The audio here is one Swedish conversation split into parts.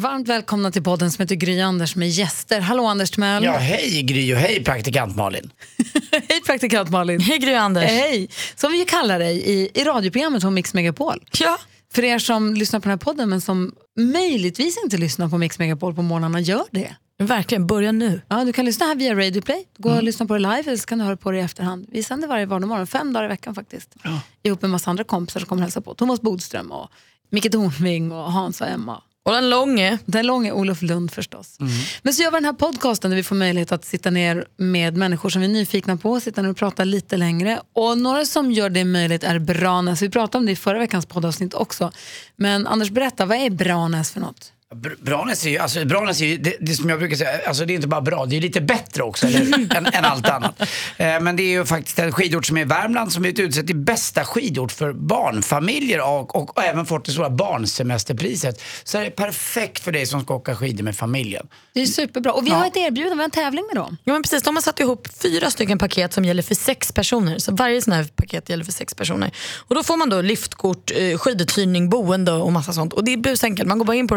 Varmt välkomna till podden som heter Gry Anders med gäster. Hallå Anders Timell. Ja, hej Gry och hej praktikant Malin. Hej praktikant Malin. Hej Gry Anders. Hej. Som vi kallar dig i, i radioprogrammet på Mix Megapol. Ja. För er som lyssnar på den här podden men som möjligtvis inte lyssnar på Mix Megapol på morgnarna, gör det. Verkligen, börja nu. Ja, du kan lyssna här via Radio Play. Gå och lyssna på det live eller så kan du höra på det i efterhand. Vi sänder varje vardagsmorgon, fem dagar i veckan faktiskt. Ja. Ihop med en massa andra kompisar som kommer hälsa på. Thomas Bodström och Micke Tornving och Hans och Emma. Och den långe. Den långe Olof Lund förstås. Men så gör vi den här podcasten där vi får möjlighet att sitta ner med människor som vi är nyfikna på, sitta ner och prata lite längre. Och några som gör det möjligt är Branäs. Vi pratade om det i förra veckans poddavsnitt också. Men Anders, berätta, vad är Branäs för något? Br- Branäs är ju, alltså, Branäs är ju det, det som jag brukar säga, alltså, det är inte bara bra, det är lite bättre också eller, än, än allt annat. Eh, men det är ju faktiskt en skidort som är i Värmland som blivit utsedd till bästa skidort för barnfamiljer och, och, och även fått det stora barnsemesterpriset. Så det är perfekt för dig som ska åka skidor med familjen. Det är superbra. Och vi har ett erbjudande, vi har en tävling med dem. Ja, men precis, de har satt ihop fyra stycken paket som gäller för sex personer. Så varje sån här paket gäller för sex personer. Och då får man då liftkort, eh, skiduthyrning, boende och massa sånt. Och det är busenkelt. Man går bara in på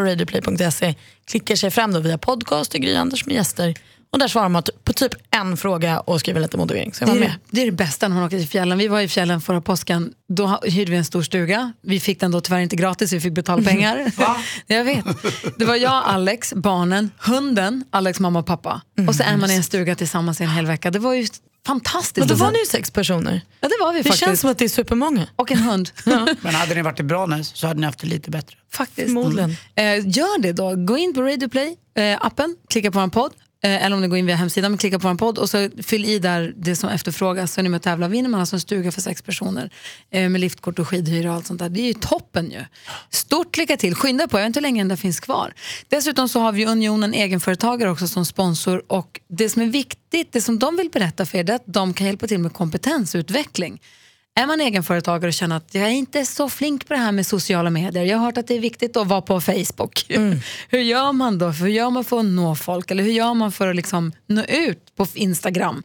radioplay.se, klickar sig fram då via podcast och Gry Anders med gäster. Och där svarar man på typ en fråga och skriver lite motivering. Så Det är, det, är det bästa när man åker till fjällen. Vi var i fjällen förra påsken. Då hyrde vi en stor stuga. Vi fick den då tyvärr inte gratis, vi fick betala pengar. jag vet. Det var jag, Alex, barnen, hunden, Alex mamma och pappa. Och så är man i en stuga tillsammans i en hel vecka. Det var ju fantastiskt. Men då var ni ju sex personer. Ja, det var vi Det faktiskt. känns som att det är supermånga. Och en hund. Men hade ni varit i Branäs så hade ni haft det lite bättre. Faktiskt. Förmodligen. Eh, gör det då. Gå in på Radio Play, eh, appen, klicka på en podd. Eh, eller om ni går in via hemsidan, och klickar på en podd och så fyll i där det som efterfrågas. Så är ni med och tävlar. Vinner man alltså en stuga för sex personer eh, med liftkort och skidhyra och allt sånt där. Det är ju toppen ju. Stort lycka till. Skynda på, jag vet inte hur länge den där finns kvar. Dessutom så har vi Unionen egenföretagare också som sponsor och det som är viktigt, det som de vill berätta för er, det är att de kan hjälpa till med kompetensutveckling. Är man egenföretagare och känner att jag är inte så flink på det här med sociala medier, jag har hört att det är viktigt att vara på Facebook. hur gör man då? Hur gör man för att nå folk? Eller hur gör man för att liksom nå ut på Instagram?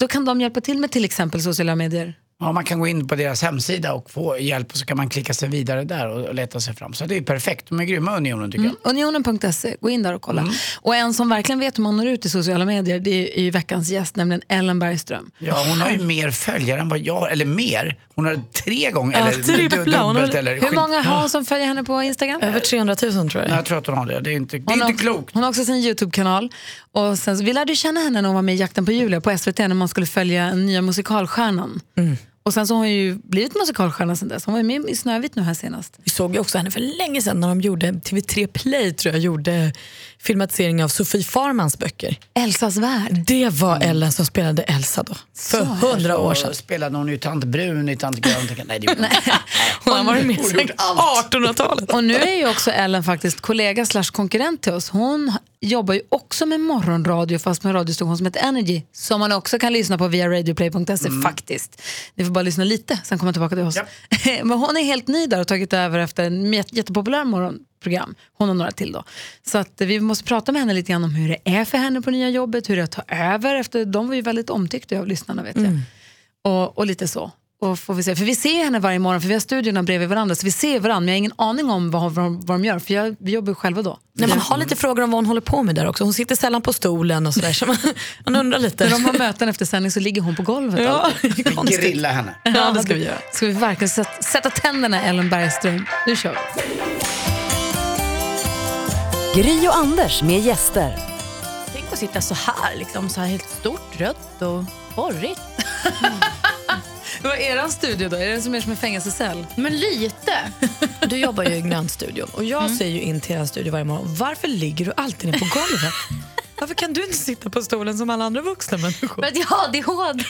Då kan de hjälpa till med till exempel sociala medier. Ja, man kan gå in på deras hemsida och få hjälp och så kan man klicka sig vidare där och, leta sig fram. Så det är perfekt. De är grymma Unionen tycker jag. Unionen.se, gå in där och kolla. Och en som verkligen vet hur man når ut i sociala medier det är ju veckans gäst, nämligen Ellen Bergström. Ja, hon har ju mer följare än vad jag eller mer. Hon har tre gånger, Ja, eller trippla. du- Hon har- dubbelt. Eller Hur många har hon som följer henne på Instagram? Över 300 000 tror jag. Nej, jag tror att hon har det. Det är inte, det är inte klokt. hon har också sin YouTube-kanal. Och sen, vi lärde känna henne när hon var med i Jakten på Julia på SVT när man skulle följa den nya musikalstjärnan. Och sen så har hon ju blivit musikalstjärna sen dess. Hon var ju med i Snövit nu här senast. Vi såg ju också henne för länge sedan när de gjorde, TV3 Play tror jag gjorde filmatisering av Sofie Farmans böcker. Elsas värld. Det var Ellen som spelade Elsa då, för hundra år sedan. Spelade hon ju Tant Brun i Tant Grön. Nej, det gjorde hon har varit med sedan gjort allt. 1800-talet. Och nu är ju också Ellen faktiskt kollega slash konkurrent till oss. Hon jobbar ju också med morgonradio fast med en radiostation som heter Energy som man också kan lyssna på via radioplay.se faktiskt. Ni får bara lyssna lite, sen kommer jag tillbaka till oss. Men hon är helt ny där och tagit över efter en jätte- jättepopulär morgonprogram. Hon och några till då. Så att vi måste prata med henne lite grann om hur det är för henne på nya jobbet, hur det är att ta över efter, de var ju väldigt omtyckta av lyssnarna vet jag. Och, och lite så. Och får vi, se. För vi ser henne varje morgon, för vi har studiorna bredvid varandra, så vi ser varandra, men jag har ingen aning om vad, vad, vad de gör, för jag, vi jobbar själva då. Nej, man har lite frågor om vad hon håller på med där också. Hon sitter sällan på stolen och sådär. Så man, man undrar lite. När de har möten efter sändning så ligger hon på golvet. Ja, alltid. Grilla henne. Ja, det ska vi göra. Ska vi verkligen sätta, sätta tänderna i Ellen Bergström? Nu kör vi. Gry och Anders med gäster. Tänk att sitta så här, liksom, så här helt stort, rött och borrigt. Vad är eran studio då? Är det som är som en fängelsecell? Men lite. Du jobbar ju i Grönstudion och jag ser ju in till er studio varje morgon. Varför ligger du alltid ner på golvet? Varför kan du inte sitta på stolen som alla andra vuxna människor? För att jag har ADHD.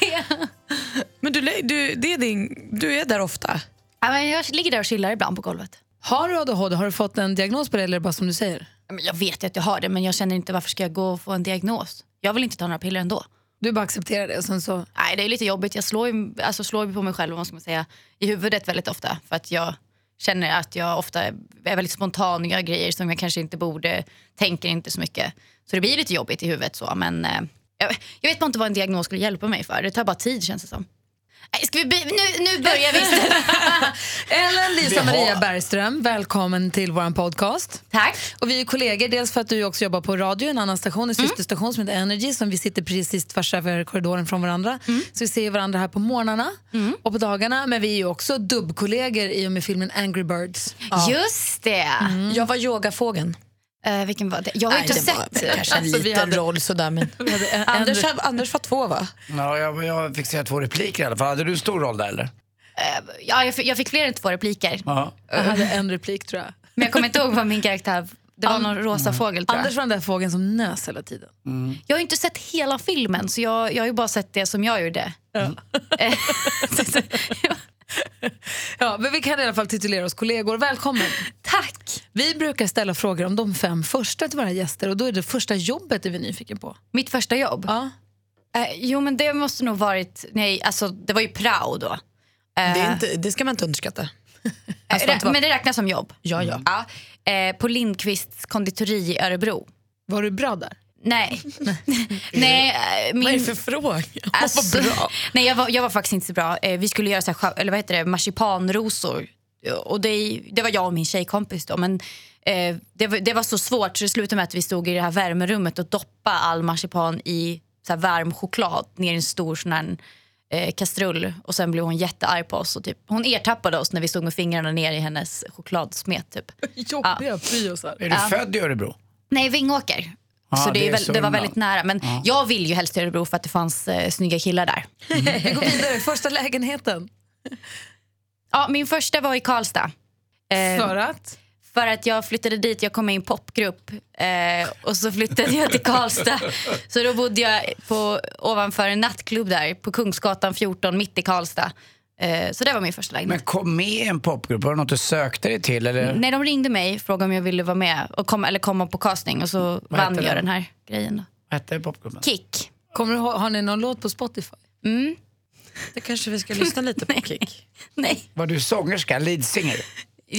Men du, du, det är din, du är där ofta. Ja, men jag ligger där och chillar ibland på golvet. Har du ADHD? Har du fått en diagnos på det eller är det bara som du säger? Jag vet att jag har det, men jag känner inte varför ska jag gå och få en diagnos. Jag vill inte ta några piller ändå. Du bara accepterar det och sen så... Nej, det är lite jobbigt. Jag slår, ju- alltså, slår ju på mig själv vad ska man säga, i huvudet väldigt ofta. För att jag känner att jag ofta är väldigt spontan och gör grejer som jag kanske inte borde. Tänker inte så mycket. Så det blir lite jobbigt i huvudet. så. Men eh, jag, jag vet bara inte vad en diagnos skulle hjälpa mig för. Det tar bara tid känns det som. Ska vi nu, nu börjar vi. Ellen Lisa har- Maria Bergström, välkommen till vår podcast. Tack. Och vi är kollegor, dels för att du också jobbar på radio, en annan station, en systerstation som heter Energy, som vi sitter precis tvärs över korridoren från varandra. Så vi ser varandra här på morgnarna och på dagarna, men vi är ju också dubbkollegor i och med filmen Angry Birds. Just det. Jag var yogafågeln. Eh, vilken var det? Jag har inte det sett. var kanske en Alltså, vi liten hade- roll sådär. Men... en- Anders, Anders var två va? Ja, jag, jag fick säga två repliker i alla fall. Hade du stor roll där eller? Ja, jag, fick, jag fick fler än två repliker. Ja. Jag hade en replik tror jag. Men jag kommer inte ihåg vad min karaktär... Det var någon rosa fågel tror jag. Anders var den där fågeln som nös hela tiden. Jag har inte sett hela filmen så jag, jag har ju bara sett det som jag gjorde. Eh, Ja, men vi kan i alla fall titulera oss kollegor. Välkommen! Tack! Vi brukar ställa frågor om de fem första till våra gäster och då är det första jobbet är vi nyfiken på. Mitt första jobb? Ja. Eh, jo men det måste nog varit, nej alltså det var ju prao då. Det, är inte, det ska man inte underskatta. Alltså, Eh, det var- Men det räknas som jobb? Ja, ja. Ja, eh, på Lindqvists konditori i Örebro. Var du bra där? Nej. nej eh, min... Vad är det för fråga? Alltså, Vad bra. Nej, jag var, jag var faktiskt inte så bra. Eh, vi skulle göra så här, eller vad heter det, marsipanrosor. Och det, det var jag och min tjejkompis då. Men eh, det, var, det var så svårt så det slutade med att vi stod i det här värmerummet och doppade all marsipan i så här varm choklad ner i en stor sån här, eh, kastrull. Och sen blev hon jättearg på oss. Och typ, hon ertappade oss när vi stod med fingrarna ner i hennes chokladsmet. Typ. Jobbiga priosar. Är du född i Örebro? Nej, Vingåker. Ja, så det, det väl, så det var väldigt nära. Men jag vill ju helst till Örebro för att det fanns eh, snygga killar där. Vi går vidare. Första lägenheten. Ja, min första var i Karlstad. Eh, För att? För att jag flyttade dit, jag kom med i en popgrupp eh, och så flyttade jag till Karlstad. Så då bodde jag på, ovanför en nattklubb där på Kungsgatan 14 mitt i Karlstad. Eh, så det var min första Men lägenhet. kom med i en popgrupp, var det något du sökte dig till? Eller? Nej, de ringde mig frågade om jag ville vara med och komma, eller komma på casting och så vann hette jag den? den här grejen. Då. Vad hette popgruppen? Kick. Kommer du, ha, har ni någon låt på Spotify? Mm. Det kanske vi ska lyssna lite på Kick. Nej, Var du sångerska, lead singer?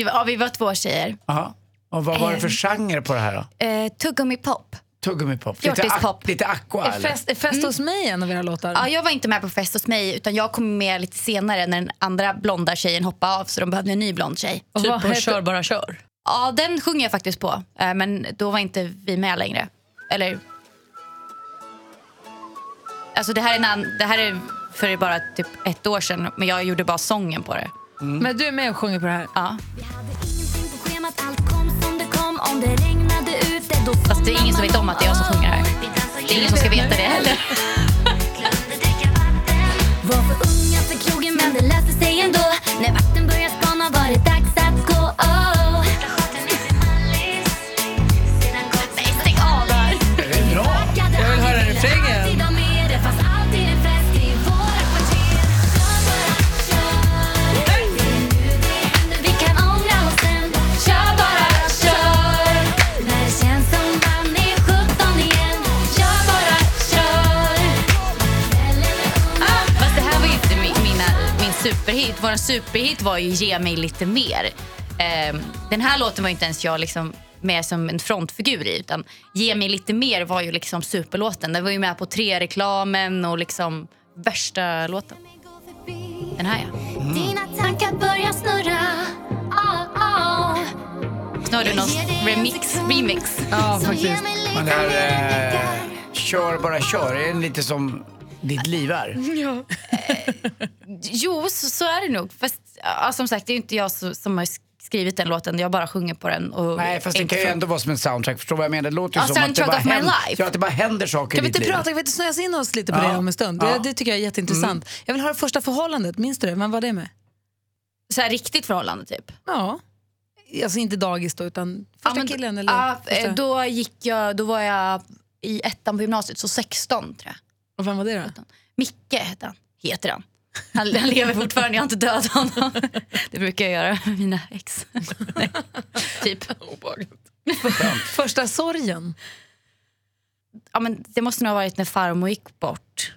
Ja, vi var två tjejer. Aha. Och vad var det för genre på det här då? Eh, Tuggummi pop. Tuggummi-pop? Lite, ak- lite aqua eller? fest, är fest hos mig en av era låtar? Ja, jag var inte med på fest hos mig utan jag kom med lite senare när den andra blonda tjejen hoppade av så de behövde en ny blond tjej. Och Typ vad på heter- Kör bara kör. Ja, den sjunger jag faktiskt på. Eh, Men då var inte vi med längre. Eller... Alltså det här är, det här är för bara typ ett år sedan, men jag gjorde bara sången på det. Men du är med och sjunger på det här? Ja. Vi hade ingenting på schemat, allt kom som det kom Om det regnade ute då Fast det är ingen som vet om att det är jag som sjunger här. Det är ingen som ska veta det heller. Var för unga för krogen men det löste sig ändå Vår superhit var ju Ge mig lite mer. Ehm, den här låten var ju inte ens jag liksom med som en frontfigur i. Utan Ge mig lite mer var ju liksom superlåten. Den var ju med på tre-reklamen och liksom värsta låten. Den här ja. Dina tankar börjar snurra oh, oh. Nu har du någon remix. remix. Ja, faktiskt. Men det här, eh, kör bara kör, är det lite som ditt liv är? Jo, så, så är det nog. Fast ja, som sagt, det är inte jag så, som har skrivit den låten. Jag bara sjunger på den. Och Nej, fast det kan ju ändå vara som en soundtrack. Förstår vad jag menar? Det låter ju Ja, som att det soundtrack bara, of my händer, life. ja, att det bara händer saker Kan vi i ditt inte liv. prata, kan vi inte snöa in oss lite på Ja. det om en stund? Ja. Det, det tycker jag är jätteintressant. Jag vill höra första förhållandet, minns du det? Vem var det med? Så här riktigt förhållande typ. Ja. Alltså inte dagis då, utan första men- killen eller? Ja, första... eh, då, gick jag, då var jag i ettan på gymnasiet, så 16 tror jag. Och vem var det då? Micke hette han. Heter han. Han, han lever fortfarande, jag har inte dödat honom. Det brukar jag göra med mina ex. Nej, typ. Första sorgen? Ja, men det måste nog ha varit när farmor gick bort.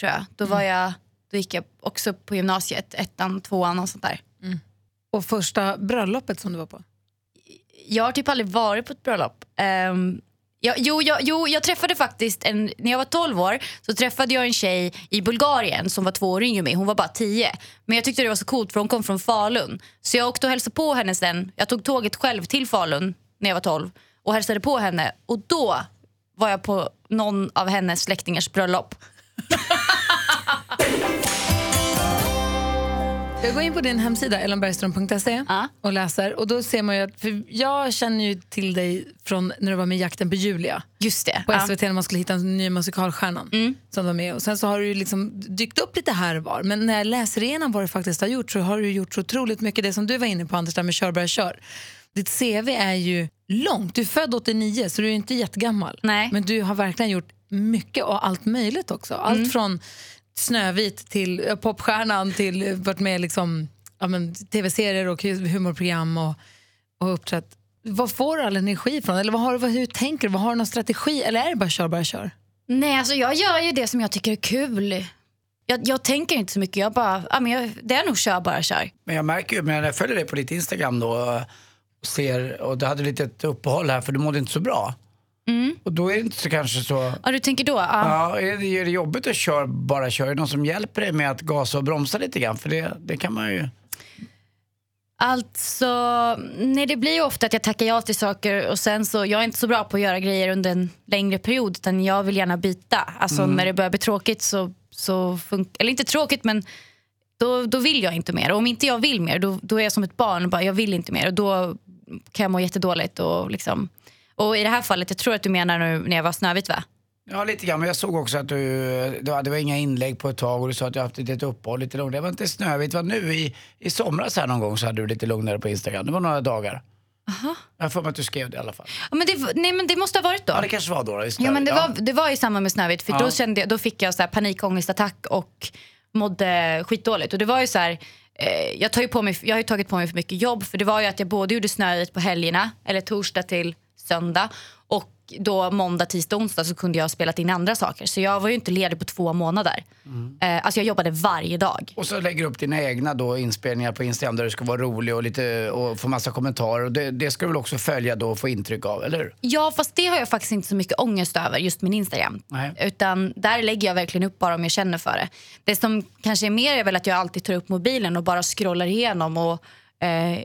tror jag. Då, var jag, då gick jag också på gymnasiet, ettan, tvåan och sånt där. Och första bröllopet som du var på? Jag har typ aldrig varit på ett bröllop. Um, Ja, jo, jag, jo, jag träffade faktiskt, en, när jag var 12 år, så träffade jag en tjej i Bulgarien som var två år yngre än mig. Hon var bara 10. Men jag tyckte det var så coolt för hon kom från Falun. Så jag åkte och hälsade på henne sen. Jag tog tåget själv till Falun när jag var 12 och hälsade på henne. Och då var jag på någon av hennes släktingars bröllop. Jag går in på din hemsida, ellenbergström.se och läser. Och då ser man ju att, för jag känner ju till dig från när du var med i Jakten på Julia. Just det. På ja. SVT när man skulle hitta den nya musikalstjärnan. Som var med. Och sen så har du ju liksom dykt upp lite här och var. Men när jag läser igenom vad du faktiskt har gjort så har du gjort så otroligt mycket det som du var inne på Anders, där med kör, bara kör. Ditt CV är ju långt. Du är född 89 så du är inte jättegammal. Nej. Men du har verkligen gjort mycket och allt möjligt också. Allt från Snövit till eh, popstjärnan till eh, varit med i liksom, ja, men, tv-serier och humorprogram och, och uppträtt. Var får du all energi ifrån? Eller vad har, du- vad, hur tänker du? Vad har du någon strategi? Eller är det bara kör, bara kör? Nej, alltså jag gör ju det som jag tycker är kul. Jag, jag tänker inte så mycket. Jag bara, ja, men jag, det är nog kör, bara kör. Men jag märker ju, men jag följer dig på ditt Instagram då och ser, och du hade lite ett uppehåll här för du mådde inte så bra. Och då är det inte så kanske så... Ja, du tänker då? Ja. Ja, är det, är det jobbigt att köra, bara köra? Är det någon som hjälper dig med att gasa och bromsa lite grann? För det, det kan man ju... Alltså, nej det blir ju ofta att jag tackar ja till saker och sen så, jag är inte så bra på att göra grejer under en längre period utan jag vill gärna byta. Alltså när det börjar bli tråkigt så, så funkar, eller inte tråkigt men då, då vill jag inte mer. Och om inte jag vill mer då, då är jag som ett barn och bara jag vill inte mer och då kan jag må jättedåligt och liksom och i det här fallet, jag tror att du menar nu när jag var Snövit va? Ja, lite grann. Men jag såg också att du, du hade väl inga inlägg på ett tag och du sa att du haft ett uppehåll lite lugnt. Det var inte snövigt, var nu i, i somras här någon gång så hade du lite lugnare på Instagram. Det var några dagar. Aha. Jag har för mig att du skrev det i alla fall. Ja, men det, nej men det måste ha varit då. Ja, det kanske var då. då Ja, men det, Snövit. var, det var i samband med Snövit för Ja. då, kände jag, då fick jag så här panikångestattack och mådde skitdåligt. Och det var ju så här, eh, jag, tar ju på mig, jag har ju tagit på mig för mycket jobb för det var ju att jag både gjorde Snövit på helgerna, eller torsdag till söndag och då måndag, tisdag, onsdag så kunde jag ha spelat in andra saker. Så jag var ju inte ledig på två månader. Eh, alltså jag jobbade varje dag. Och så lägger du upp dina egna då inspelningar på Instagram där du ska vara rolig och, lite, och få massa kommentarer. Och det, det ska du väl också följa då och få intryck av, eller hur? Ja, fast det har jag faktiskt inte så mycket ångest över, just min Instagram. Nej. Utan där lägger jag verkligen upp bara om jag känner för det. Det som kanske är mer är väl att jag alltid tar upp mobilen och bara scrollar igenom. Och, eh,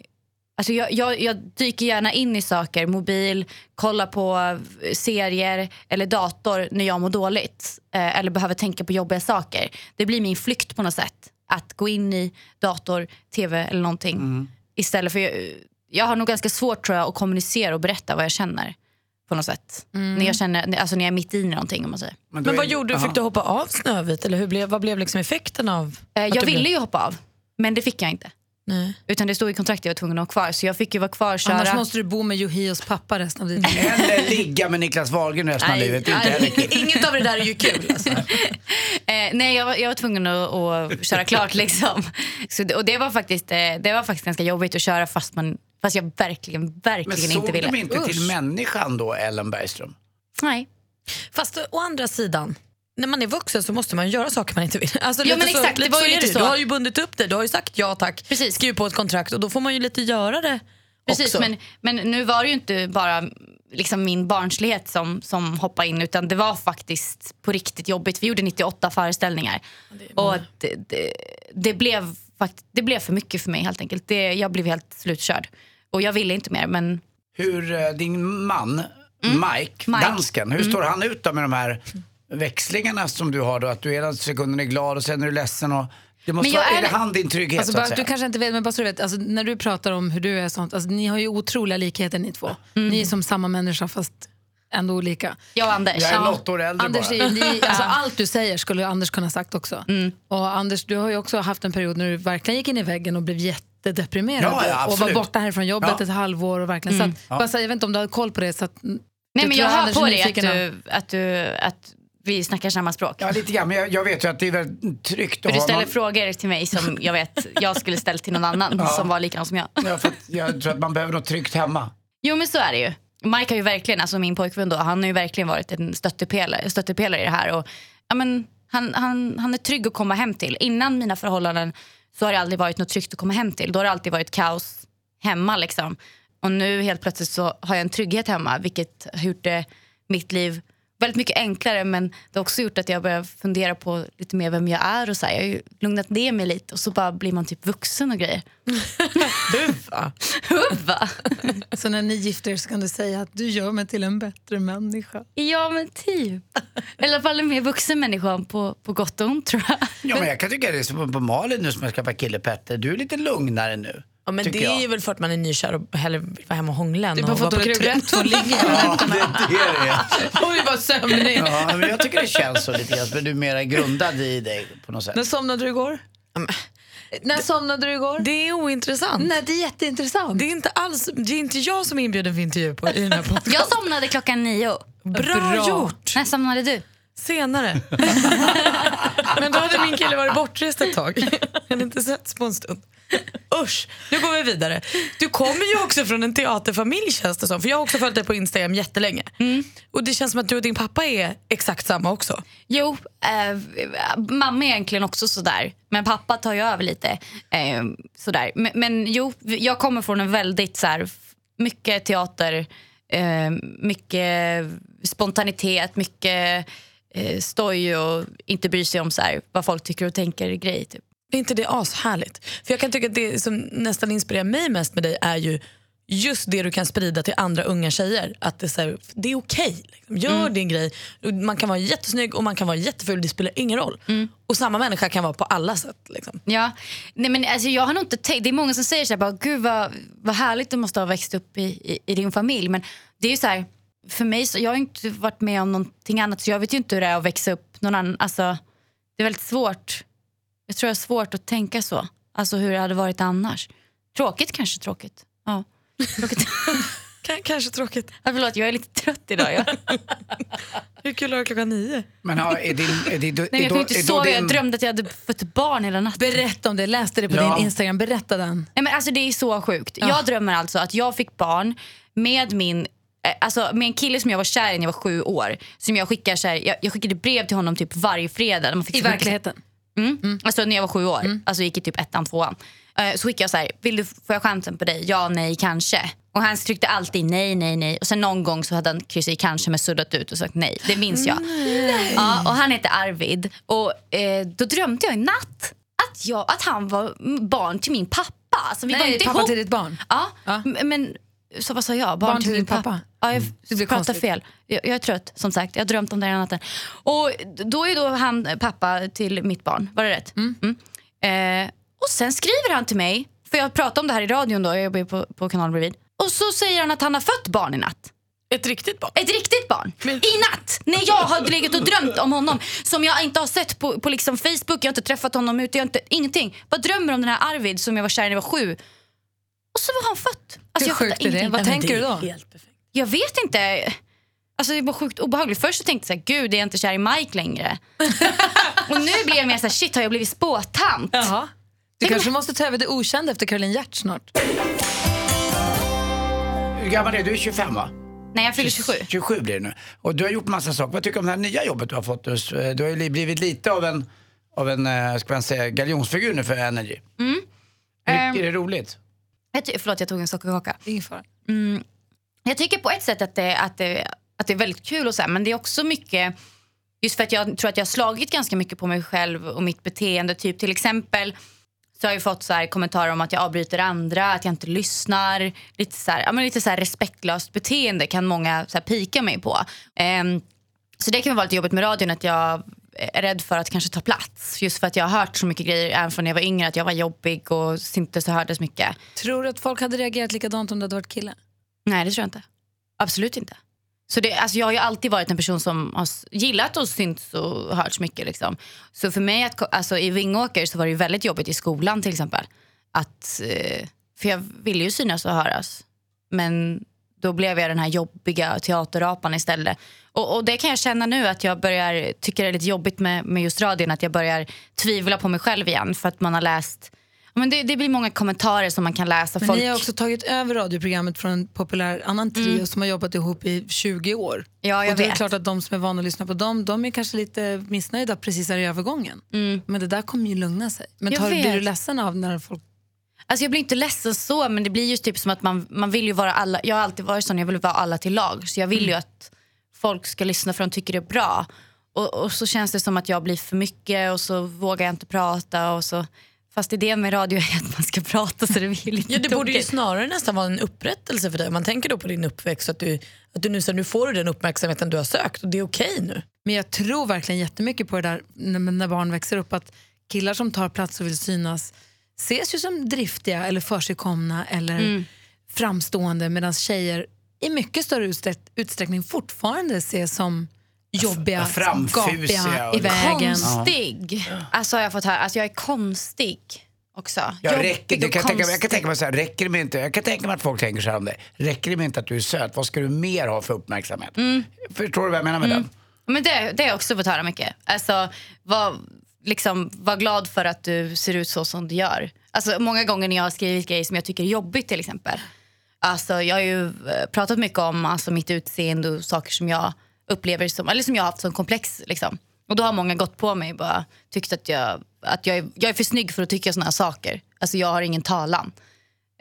alltså jag, jag, jag dyker gärna in i saker, mobil, kollar på eh, serier eller dator när jag mår dåligt. Eh, eller behöver tänka på jobbiga saker. Det blir min flykt på något sätt. Att gå in i dator, tv eller någonting. Istället för, jag, jag har nog ganska svårt tror jag att kommunicera och berätta vad jag känner. På något sätt. När, jag känner, alltså när jag är mitt i någonting om man säger. då Men vad är- gjorde du? Aha. Fick du hoppa av Snövit? Eller hur blev, vad blev liksom effekten av Eh, jag ville blev- ju hoppa av, men det fick jag inte. Nej. Utan det stod i kontraktet jag var tvungen att vara kvar. Så jag fick ju vara kvar köra. Annars måste du bo med Yohios pappa resten av ditt liv. Eller ligga med Niklas Wahlgren resten av livet. Kul. Inget av det där är ju kul. Alltså. Eh, nej, jag var, jag var tvungen att, att köra klart. Liksom. Så det, och det var, faktiskt, eh, det var faktiskt ganska jobbigt att köra fast, man, fast jag verkligen, Men verkligen såg inte ville. de inte till Usch. människan då, Ellen Bergström? Nej. Fast å andra sidan, när man är vuxen så måste man göra saker man inte vill. Alltså, Ja, men så, exakt, det var ju så. Du har ju bundit upp dig, du har ju sagt ja tack, Precis. skrivit på ett kontrakt och då får man ju lite göra det Precis, också. men, men nu var det ju inte bara liksom min barnslighet som, som hoppade in utan det var faktiskt på riktigt jobbigt. Vi gjorde 98 föreställningar och det, det, det, blev, fakt- det blev för mycket för mig helt enkelt. Det, jag blev helt slutkörd och jag ville inte mer men Hur eh, din man, Mike, Mike. dansken, hur står han ut med de här växlingarna som du har då? Att du ena sekunden är glad och sen är du ledsen och... Det måste Men jag vara, är, är- det han din trygghet Alltså så bara, du kanske inte vet, men bara så du vet, alltså, när du pratar om hur du är sånt, alltså, ni har ju otroliga likheter ni två. Ni är som samma människa fast ändå olika. jag och Anders. Jag är ja. något år äldre Anders bara. är, ni, alltså, allt du säger skulle ju Anders kunna sagt också. Och Anders, du har ju också haft en period när du verkligen gick in i väggen och blev jättedeprimerad Ja, ja, och var borta härifrån jobbet Ja. ett halvår. Och verkligen, så att, bara, så, här, jag vet inte om du har koll på det. Så att, Nej men jag hör på dig att, du, att, du, att vi snackar samma språk. Ja, lite grann. Men jag, jag vet ju att det är väldigt tryggt För att du ha ställer någon... frågor till mig som jag vet jag skulle ställt till någon annan som var likadan som jag. Ja, för jag tror att man behöver något tryggt hemma. Jo men så är det ju. Mike har ju verkligen, alltså min pojkvän då, han har ju verkligen varit en stöttepelare, stöttepelare i det här. Och, ja, men, Han, han, han är trygg att komma hem till. Innan mina förhållanden så har det aldrig varit något tryggt att komma hem till. Då har det alltid varit kaos hemma. Liksom. Och nu helt plötsligt så har jag en trygghet hemma vilket har gjort det, mitt liv väldigt mycket enklare men det har också gjort att jag börjar fundera på lite mer vem jag är och så här. Jag har ju lugnat ner mig lite och så bara blir man typ vuxen och grejer. Huffa. Huffa. Så när ni gifter er så kan du säga att du gör mig till en bättre människa. Ja men typ. I alla fall en mer vuxen människa på, på gott och ont tror jag. Ja, men jag kan tycka det är som på Malin nu som har skaffat kille Petter. Du är lite lugnare nu. Ja, men det jag. är väl för att man är nykär och hellre vill vara hemma och hångla än att vara på krogen. att ligga Ja, det är det det är. Och vi var sömnig. Ja, men jag tycker det känns så lite grann. Men du är mer grundad i dig på något sätt. När somnade du igår? När somnade du igår? Det är ointressant. Nej, det är jätteintressant. Det är inte alls, det är inte jag som är inbjuden för intervju på, i den här podcasten. Jag somnade klockan nio. Bra, gjort! När somnade du? Senare. Men då hade min kille varit bortrest ett tag. Han hade inte setts på en stund. Usch, nu går vi vidare. Du kommer ju också från en teaterfamilj känns det som. För jag har också följt dig på Instagram jättelänge. Och det känns som att du och din pappa är exakt samma också. Jo, eh, mamma är egentligen också sådär. Men pappa tar ju över lite. Eh, sådär. Men, men jo, jag kommer från en väldigt så här, f- mycket teater, eh, mycket spontanitet, mycket eh, stoj och inte bry sig om så här, vad folk tycker och tänker grej. Typ. Är inte det ashärligt? För jag kan tycka att det som nästan inspirerar mig mest med dig är ju just det du kan sprida till andra unga tjejer. Att det är, så här, det är okej. liksom. Gör din grej. Man kan vara jättesnygg och man kan vara jätteful. Det spelar ingen roll. Och samma människa kan vara på alla sätt. Liksom. Ja, nej men alltså jag har nog inte tänkt, det är många som säger så här, bara, gud vad, vad härligt du måste ha växt upp i, i, i din familj. Men det är ju så här, för mig, så, jag har ju inte varit med om någonting annat så jag vet ju inte hur det är att växa upp någon annan. Alltså, det är väldigt svårt. Jag tror det är svårt att tänka så. Alltså hur det hade varit annars. Tråkigt kanske, tråkigt. Ja. Tråkigt. K- kanske tråkigt. ja, förlåt, jag är lite trött idag. Ja. Hur kul är det klockan nio? Men har, är din... Är din, Nej, är jag då- kunde inte sova, jag din- drömde att jag hade fött barn hela natten. Berätta om det, läste det på Ja. din Instagram. Berätta den. Nej, men alltså, det är så sjukt. Jag drömmer alltså att jag fick barn med min Alltså med en kille som jag var kär i när jag var sju år. Som jag, skickar så här, jag, jag skickade brev till honom typ varje fredag. Man fick I skicka- verkligheten. Mm. Alltså när jag var sju år. Alltså gick i typ ettan, tvåan. Eh, så skickade jag så här, vill du, får jag chansen på dig? Ja, nej, kanske. Och han tryckte alltid nej, nej, nej. Och sen någon gång så hade han kryssat i kanske med suddat ut och sagt nej. Det minns jag. Ja, och han heter Arvid. Och eh, då drömde jag i natt att, jag, att han var mm, barn till min pappa. Alltså, vi var Nej, inte pappa ihop. till ditt barn. Ja, Ja. men så vad sa jag? Barn, till till, din min pappa. pappa. Ja, jag blir pratar fel. Jag, jag är trött som sagt. Jag har drömt om det hela natten. Och då är då han pappa till mitt barn. Var det rätt? Mm. Eh, och sen skriver han till mig, för jag pratade om det här i radion då, jag jobbar på, på kanalen bredvid. Och så säger han att han har fött barn i natt. Ett riktigt barn? Ett riktigt barn. I natt. När jag har legat och drömt om honom. Som jag inte har sett på, på liksom Facebook. Jag har inte träffat honom ute. Jag har inte, ingenting. Bara drömmer om den här Arvid som jag var kär i när jag var sju. Och så var han född. Alltså, Hur sjukt är det? Vad tänker det du då? Helt perfekt. Jag vet inte. Alltså det var sjukt obehagligt. Först så tänkte jag så här, gud är jag inte kär i Mike längre? och nu blir jag mer så här, shit har jag blivit spåtant? Jaha. Du kanske måste ta över det okända efter Caroline Gert snart. Hur gammal är du? Du är 25 va? Nej jag fyller 27. 27 blir det nu. Och du har gjort massa saker. Vad tycker du om det här nya jobbet du har fått? Du har ju blivit lite av en, av en eh, ska man säga, galjonsfigur nu för Energy. Mm. Är, det- är det roligt? Jag ty- förlåt jag tog en sockerkaka. Ingen fara. Jag tycker på ett sätt att det, att det, att det är väldigt kul och så här, men det är också mycket Just för att jag tror att jag har slagit ganska mycket på mig själv och mitt beteende. Typ till exempel så har jag fått så här kommentarer om att jag avbryter andra, att jag inte lyssnar. Lite så här, ja, men lite så här respektlöst beteende kan många så här pika mig på. Ehm, så det kan vara lite jobbigt med radion att jag är rädd för att kanske ta plats. Just för att jag har hört så mycket grejer även från när jag var yngre att jag var jobbig och inte så hördes mycket. Tror du att folk hade reagerat likadant om du hade varit kille? Nej, det tror jag inte. Absolut inte. Så det, alltså jag har ju alltid varit en person som har gillat och synts och hörts mycket. Liksom. Så för mig, att, alltså i Vingåker så var det väldigt jobbigt i skolan till exempel. Att, eh, för jag ville ju synas och höras. Men då blev jag den här jobbiga teaterapan istället. Och, och det kan jag känna nu att jag börjar tycka det är lite jobbigt med, med just radion. Att jag börjar tvivla på mig själv igen för att man har läst Men det, det blir många kommentarer som man kan läsa. Men Folk... ni har också tagit över radioprogrammet från en populär annan trio Mm. som har jobbat ihop i 20 år. Ja, jag och det är vet. klart att de som är vana att lyssna på dem, de är kanske lite missnöjda precis här i övergången. Mm. Men det där kommer ju lugna sig. Men tar, blir du ledsen av när folk... Alltså jag blir inte ledsen så, men det blir ju typ som att man, man vill ju vara alla. Jag har alltid varit sån, jag vill vara alla till lag. Så jag vill ju att folk ska lyssna för de tycker det är bra. Och, och så känns det som att jag blir för mycket och så vågar jag inte prata. Och så, fast idén med radio är att man ska prata så det blir lite Ja, det borde ju snarare nästan vara en upprättelse för dig. Om man tänker då på din uppväxt, att du, att du nu, så nu får du den uppmärksamheten du har sökt och det är okej nu. Men jag tror verkligen jättemycket på det där när, när barn växer upp att killar som tar plats och vill synas ses ju som driftiga eller försigkomna eller Mm. framstående medan tjejer i mycket större utsträck- utsträckning fortfarande ses som jobbiga, Ja, framfusiga gapiga i vägen. Konstig. Alltså har jag fått höra. Alltså jag är konstig också. Jag, räcker, och kan jag, tänka, mig- jag kan tänka mig så här, räcker det inte, jag kan tänka mig att folk tänker så här om dig. Räcker det med inte att du är söt, vad ska du mer ha för uppmärksamhet? Mm. Förstår du vad jag menar med den? Men det, det har jag också fått höra mycket. Alltså, var, liksom, var glad för att du ser ut så som du gör. Alltså, många gånger när jag har skrivit grejer som jag tycker är jobbigt till exempel. Alltså, jag har ju eh, pratat mycket om alltså, mitt utseende och saker som jag upplever som, eller som jag har haft som komplex. Liksom. Och då har många gått på mig och bara tyckt att jag, att jag, är, jag är för snygg för att tycka såna här saker. Alltså jag har ingen talan.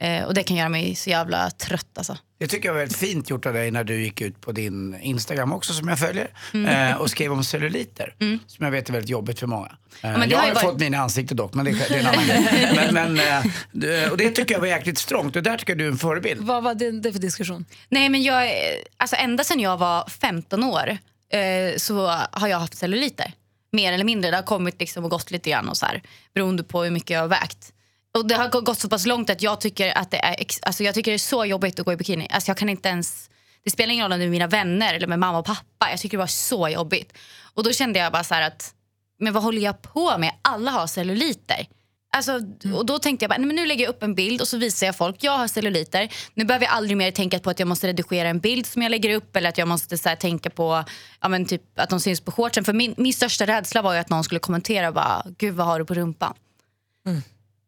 Eh, och det kan göra mig så jävla trött alltså. Det tycker jag var väldigt fint gjort av dig när du gick ut på din Instagram också som jag följer Mm. eh, och skrev om celluliter. Som jag vet är väldigt jobbigt för många. Eh, men det jag har ju varit- fått mina ansikten dock men det, är- det är en annan grej. Men, men, eh, och det tycker jag var jäkligt strångt och där tycker jag du är en förebild. Vad var det, det för diskussion? Nej men jag, är- alltså ända sedan jag var 15 år eh, så har jag haft celluliter. Mer eller mindre. Det har kommit liksom och gått lite grann och så här, beroende på hur mycket jag har vägt. Och det har gå- gått så pass långt att jag tycker att det är, alltså jag tycker det är så jobbigt att gå i bikini. Alltså jag kan inte ens, det spelar ingen roll om det är mina vänner eller med mamma och pappa. Jag tycker det var så jobbigt. Och då kände jag bara så att, men vad håller jag på med? Alla har celluliter. Alltså, och då tänkte jag bara, nej, men nu lägger jag upp en bild och så visar jag folk, jag har celluliter. Nu behöver jag aldrig mer tänka på att jag måste redigera en bild som jag lägger upp eller att jag måste så här, tänka på ja, men typ, att de syns på shortsen. För min, min största rädsla var ju att någon skulle kommentera bara, gud vad har du på rumpan?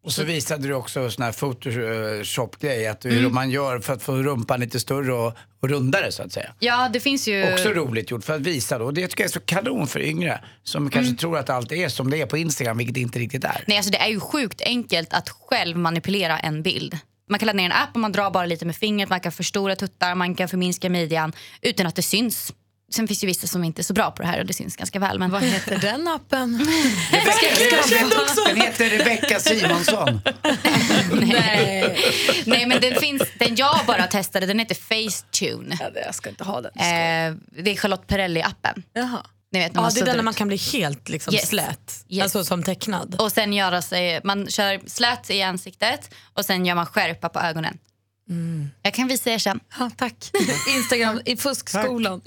Och så visade du också sån här photoshop-grej, att hur Mm. man gör för att få rumpan lite större och, och rundare så att säga. Ja, det finns ju... Också roligt gjort för att visa då. Det tycker jag är så kanon för yngre som kanske Mm. tror att allt är som det är på Instagram, vilket det inte riktigt är. Nej, alltså det är ju sjukt enkelt att själv manipulera en bild. Man kan ladda ner en app och man drar bara lite med fingret, man kan förstora tuttar, man kan förminska midjan utan att det syns. Sen finns det ju vissa som inte är så bra på det här och det syns ganska väl. Men... Vad heter den appen? Den heter Rebecca Simonsson. Nej. Nej, men den finns, den jag bara testade, den heter Facetune. Ja, jag ska inte ha den. Eh, det är Charlotte Perrelli-appen. Jaha. Ni vet, när Ja, det är den när man kan bli helt liksom, Yes. slät. Yes. Alltså som tecknad. Och sen göra sig, man kör slät i ansiktet och sen gör man skärpa på ögonen. Jag kan visa er sen. Ja, tack. Instagram i fuskskolan.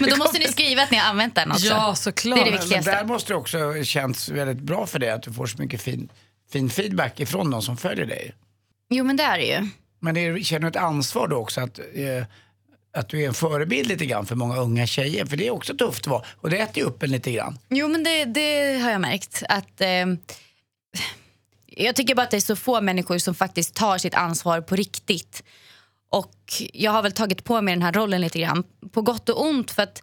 Men då måste ni skriva att ni har använt den också. Ja, såklart. Det är det Men viktigaste. där måste det också känts väldigt bra för dig att du får så mycket fin, fin feedback ifrån de som följer dig. Jo men det är det ju. Men är, känner du ett ansvar då också att, eh, att du är en förebild lite grann för många unga tjejer? För det är också tufft att vara och det äter ju upp en lite grann. Jo men det, det har jag märkt. Att, eh, jag tycker bara att det är så få människor som faktiskt tar sitt ansvar på riktigt. Och jag har väl tagit på mig den här rollen lite grann. På gott och ont för att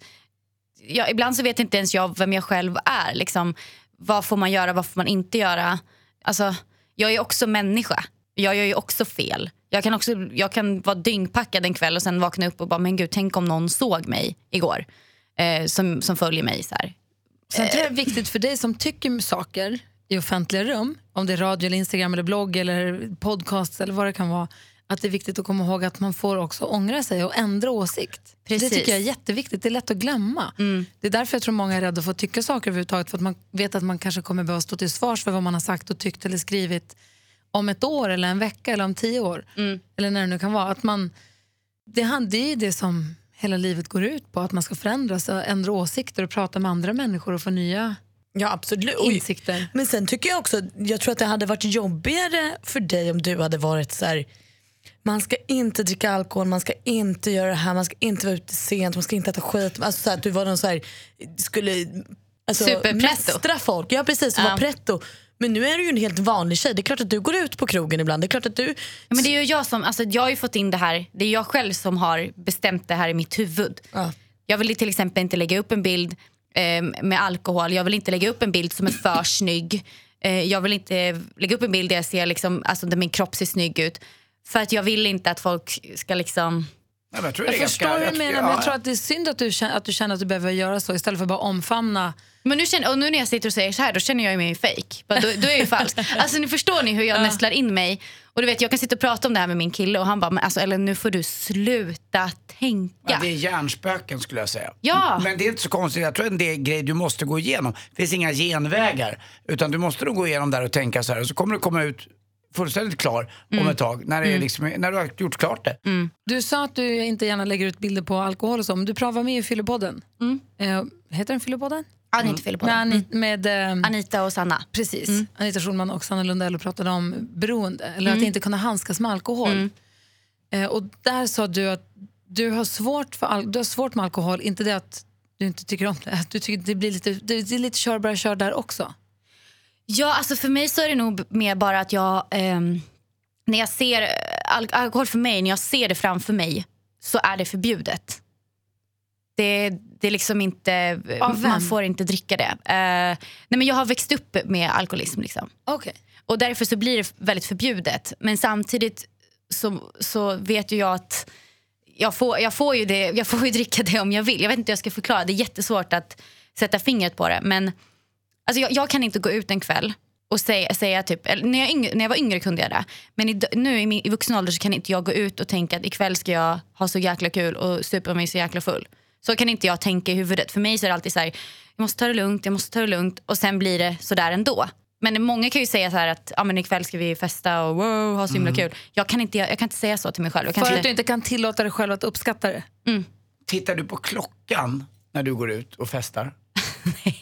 jag, ibland så vet inte ens jag vem jag själv är. Liksom, vad får man göra, vad får man inte göra? Alltså, jag är också människa. Jag gör ju också fel. Jag kan, också, jag kan vara dyngpackad en kväll och sen vakna upp och bara, men gud, tänk om någon såg mig igår. Eh, som, som följer mig så här. Sen tror jag det är viktigt för dig som tycker saker i offentliga rum, om det är radio, eller Instagram, eller blogg eller podcast eller vad det kan vara, att det är viktigt att komma ihåg att man får också ångra sig och ändra åsikt. Precis. Det tycker jag är jätteviktigt, det är lätt att glömma. Det är därför jag tror många är rädda för att tycka saker överhuvudtaget, för att man vet att man kanske kommer behöva stå till svars för vad man har sagt och tyckt eller skrivit om ett år eller en vecka eller om tio år. Eller när det nu kan vara. Att man, det är ju det som hela livet går ut på, att man ska förändras och ändra åsikter och prata med andra människor och få nya Ja, absolut. Insikter. Men sen tycker jag också, jag tror att det hade varit jobbigare för dig om du hade varit så här. Man ska inte dricka alkohol, man ska inte göra det här, man ska inte vara ute sent, man ska inte äta skit. Alltså så här, att du var någon så här, skulle alltså, mästra folk. Ja precis, som Ja. var pretto. Men nu är du ju en helt vanlig tjej. Det är klart att du går ut på krogen ibland. Det är klart att du... Men det är ju jag som, alltså jag har ju fått in det här, det är jag själv som har bestämt det här i mitt huvud. Ja. Jag vill till exempel inte lägga upp en bild med alkohol, jag vill inte lägga upp en bild som är för snygg. Eh, jag vill inte lägga upp en bild där jag ser liksom, alltså där min kropp ser snygg ut. För att jag vill inte att folk ska liksom... Nej, men jag tror Jag förstår ganska- vad du menar, ja, men jag tror att det är synd att du, känner, att du känner att du behöver göra så istället för att bara omfamna. Men nu, känner, och nu när jag sitter och säger så här, då känner jag mig fake. Då, då är jag ju falsk. Alltså, nu förstår ni hur jag nästlar in mig. Och du vet, Jag kan sitta och prata om det här med min kille och han bara, men alltså, eller nu får du sluta tänka. Ja, det är hjärnspöken skulle jag säga. Ja. Men det är inte så konstigt. Jag tror att det är en grej du måste gå igenom. Det finns inga genvägar. Utan du måste nog gå igenom där och tänka så här. Och så kommer du komma ut fullständigt klar om ett tag. När, det är liksom, när du har gjort klart det. Du sa att du inte gärna lägger ut bilder på alkohol och så, men du var med i Fyllopodden. Eh, heter den Fyllopodden? Det är inte fel på Med, det. Ani- med ehm, Anita och Sanna. Precis. Anita Schulman och Sanna Lundell pratade om beroende, eller att inte kunna handskas med alkohol. Eh, och där sa du att du har, svårt för al- du har svårt med alkohol, inte det att du inte tycker om det, du tycker det blir lite, det är lite kör bara kör där också. Ja, alltså för mig så är det nog mer bara att jag... ehm, när jag ser eh, al- alkohol för mig, när jag ser det framför mig så är det förbjudet. Det, det är liksom inte... Av vem? Man får inte dricka det. Eh, nej men jag har växt upp med alkoholism. Liksom. Okej. Och därför så blir det väldigt förbjudet. Men samtidigt så, så vet ju jag att jag får, jag, får ju det, jag får ju dricka det om jag vill. Jag vet inte hur jag ska förklara. Det är jättesvårt att sätta fingret på det. Men alltså jag, jag kan inte gå ut en kväll och säga, säga typ, eller när, jag yngre, när jag var yngre kunde jag det. Men i, nu i, min, i vuxen ålder så kan inte jag gå ut och tänka att ikväll ska jag ha så jäkla kul och supa mig så jäkla full. Så kan inte jag tänka i huvudet. För mig så är det alltid så här, jag måste ta det lugnt, jag måste ta det lugnt och sen blir det sådär ändå. Men många kan ju säga så här att ja, men ikväll ska vi festa och wow, ha så himla kul. Jag kan, inte, jag kan inte säga så till mig själv. Jag kan För att inte, du inte kan tillåta dig själv att uppskatta det. Tittar du på klockan när du går ut och festar?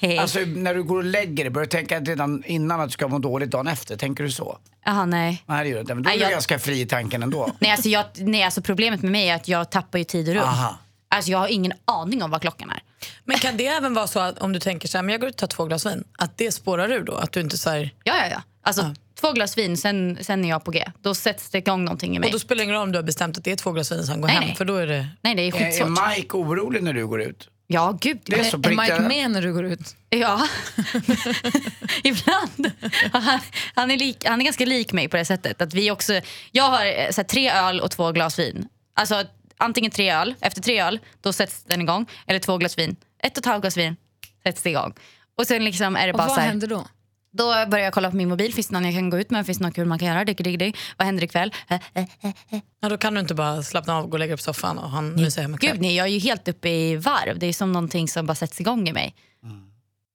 Alltså när du går och lägger dig, börjar du tänka redan innan att du ska må dåligt dagen efter? Tänker du så? Jaha, nej. Nej det gör du inte. Men då är Nej, du jag- ganska fri i tanken ändå. Nej, alltså jag, nej, alltså problemet med mig är att jag tappar ju tid och rum. Aha. Alltså jag har ingen aning om vad klockan är. Men kan det även vara så att om du tänker så här, men jag går ut och tar två glas vin, att det spårar ur då? Att du inte så här, Ja, ja, ja. Alltså två glas vin, sen, sen är jag på G. Då sätts det igång någonting i mig. och då spelar det ingen roll om du har bestämt att det är två glas vin som går Nej, hem, nej. för då är det... Nej, det är Är, är skitsvårt. Mike orolig när du går ut? Ja, gud. Det är så Är Mike med när du går ut? Ja, ibland. Han, han, är lik, han är ganska lik mig på det sättet. Att vi också, jag har eh, så här, tre öl och två glas vin. Alltså antingen tre öl, efter tre öl då sätts den igång. Eller två glas vin, ett och ett halvt glas vin sätts det igång. Och sen liksom är det Och bara vad så här, händer då? Då börjar jag kolla på min mobil, finns det någon jag kan gå ut med? Finns det något kul man kan göra? Digg, digg, digg. Vad händer ikväll? Eh, eh, eh, eh. Ja, då kan du inte bara slappna av, gå och lägga dig på soffan och han mysa hemma Gud nej, jag är ju helt uppe i varv. Det är som någonting som bara sätts igång i mig.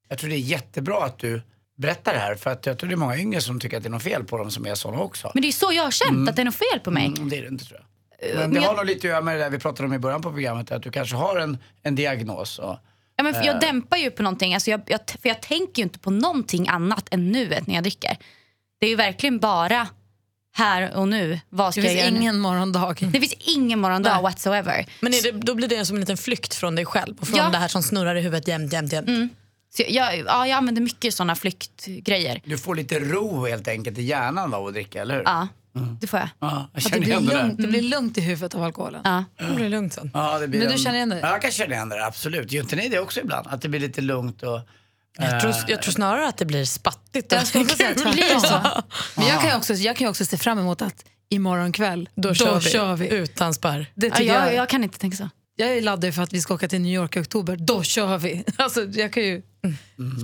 Jag tror det är jättebra att du berättar det här för att jag tror det är många yngre som tycker att det är något fel på dem som är sådana också. Men det är så jag har känt, att det är något fel på mig. Mm, det är det inte tror jag. Men men det har jag- nog lite att göra med det där vi pratade om i början på programmet, att du kanske har en, en diagnos. Och, Ja, men för jag dämpar ju på någonting. Alltså jag, jag, för jag tänker ju inte på någonting annat än nuet när jag dricker. Det är ju verkligen bara här och nu. Vad ska Det jag finns nu? ingen morgondag. Det finns ingen morgondag Nej. whatsoever. Men är det, då blir det som en liten flykt från dig själv och från Ja. det här som snurrar i huvudet jämt, jämt, jämt. Så jag, ja, jag använder mycket såna flyktgrejer. du får lite ro helt enkelt i hjärnan av att dricka, eller hur? Ja, det får jag. Ja, jag Att det, blir igen det lugnt, det blir lugnt i huvudet av alkoholen. Ja. Det blir lugnt sen. Ja, det blir Men du en- känner igen det? Ja, jag kan känna igen det, absolut. Gör inte ni det också ibland? Att det blir lite lugnt och... Jag tror, jag tror snarare att det blir spattigt. Jag skulle också säga Det blir så. tvärtom. Men jag kan, ju också, jag kan ju också se fram emot att imorgon kväll, Då, kör, vi. Utan spärr. Det Ja, jag, jag, jag kan inte tänka så. jag är laddad för att vi ska åka till New York i oktober. Då kör vi. Alltså, jag kan ju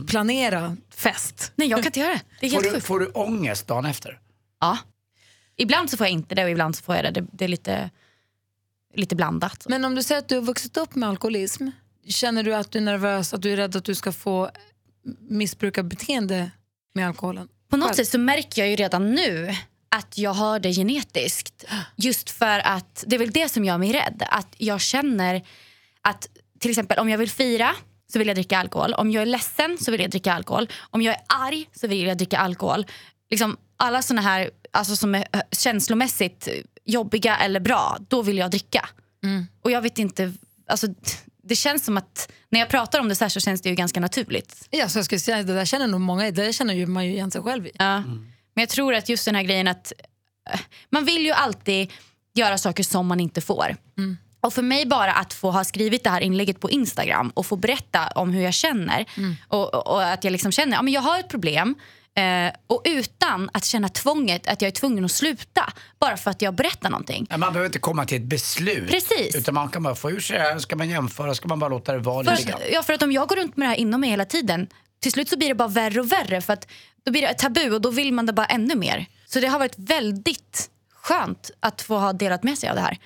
planera fest. Nej, jag kan inte göra det. Det är Får helt du, sjukt. får du ångest dagen efter? Ja. Ibland så får jag inte det och ibland så får jag det. Det, det är lite, lite blandat. Men om du säger att du har vuxit upp med alkoholism, känner du att du är nervös, att du är rädd att du ska få missbrukarbeteende med alkoholen? På något Själv. sätt så märker jag ju redan nu att jag har det genetiskt. Just för att det är väl det som gör mig rädd. Att jag känner att till exempel om jag vill fira så vill jag dricka alkohol. Om jag är ledsen så vill jag dricka alkohol. Om jag är arg så vill jag dricka alkohol. Liksom alla såna här alltså som är eh, känslomässigt jobbiga eller bra, då vill jag dricka. Och jag vet inte, alltså det känns som att när jag pratar om det så här så känns det ju ganska naturligt. Ja, så jag skulle säga, det där känner nog många, det där känner ju man ju igen sig själv i. Ja. Men jag tror att just den här grejen att eh, man vill ju alltid göra saker som man inte får. Och för mig bara att få ha skrivit det här inlägget på Instagram och få berätta om hur jag känner och, och, och att jag liksom känner att ja, jag har ett problem eh, och utan att känna tvånget att jag är tvungen att sluta bara för att jag berättar någonting. Ja, Man behöver inte komma till ett beslut. Precis. Utan man kan bara få ur sig det här, ska man jämföra, ska man bara låta det vara För, grann. ja, för att om jag går runt med det här inom mig hela tiden, till slut så blir det bara värre och värre för att då blir det ett tabu och då vill man det bara ännu mer. Så det har varit väldigt skönt att få ha delat med sig av det här.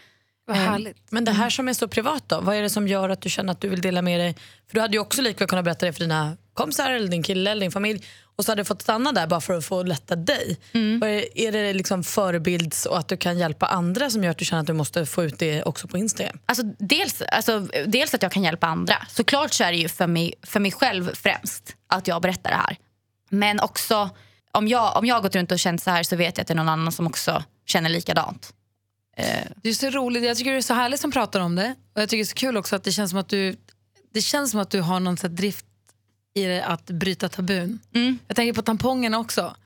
Vad härligt. Men det här som är så privat då, vad är det som gör att du känner att du vill dela med dig? För du hade ju också likväl kunnat berätta det för dina kompisar eller din kille eller din familj och så hade du fått stanna där bara för att få lätta dig. Vad Är, är det liksom förebilds och att du kan hjälpa andra som gör att du känner att du måste få ut det också på Instagram? Alltså, dels, alltså, dels att jag kan hjälpa andra. Såklart så är det ju för mig, för mig själv främst att jag berättar det här. Men också om jag, om jag har gått runt och känt så här så vet jag att det är någon annan som också känner likadant. Det är så roligt, jag tycker det är så härligt som pratar om det. Och jag tycker det är så kul också att det känns som att du, det känns som att du har någon här drift i det att bryta tabun. Jag tänker på tampongerna också.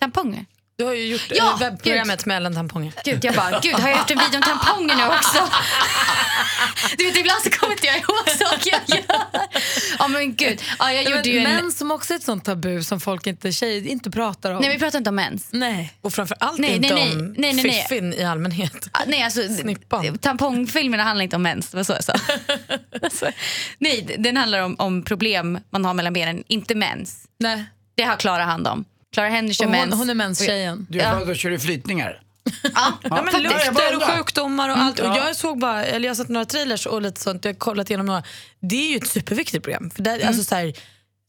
Tamponger? Du har ju gjort Ja, eh, webbprogrammet mellan tamponger. Gud, jag bara, gud har jag gjort en video om tamponger nu också? Du vet, ibland så kommer inte jag ihåg saker jag gör. Ja men gud. Ja, jag gjorde ju en... Män som också är ett sånt tabu som folk inte, tjejer inte pratar om. Nej vi pratar inte om mens. Nej. Och framförallt Nej, inte nej, nej. om Nej, nej, nej. fiffin i allmänhet. Ah, Nej, alltså, Snippan. Tampongfilmerna handlar inte om mens, det var så jag sa. alltså, nej, den handlar om, om problem man har mellan benen, inte mens. Nej. Det har Klara hand om. Klara Henry kör mens. hon är menstjejen. Du, ja. då kör du flytningar? Ja, Ja, men lukter och sjukdomar och allt. Och jag, såg bara, eller jag har sett några trailers och lite sånt, jag har kollat igenom några. Det är ju ett superviktigt program. För där, alltså, så här,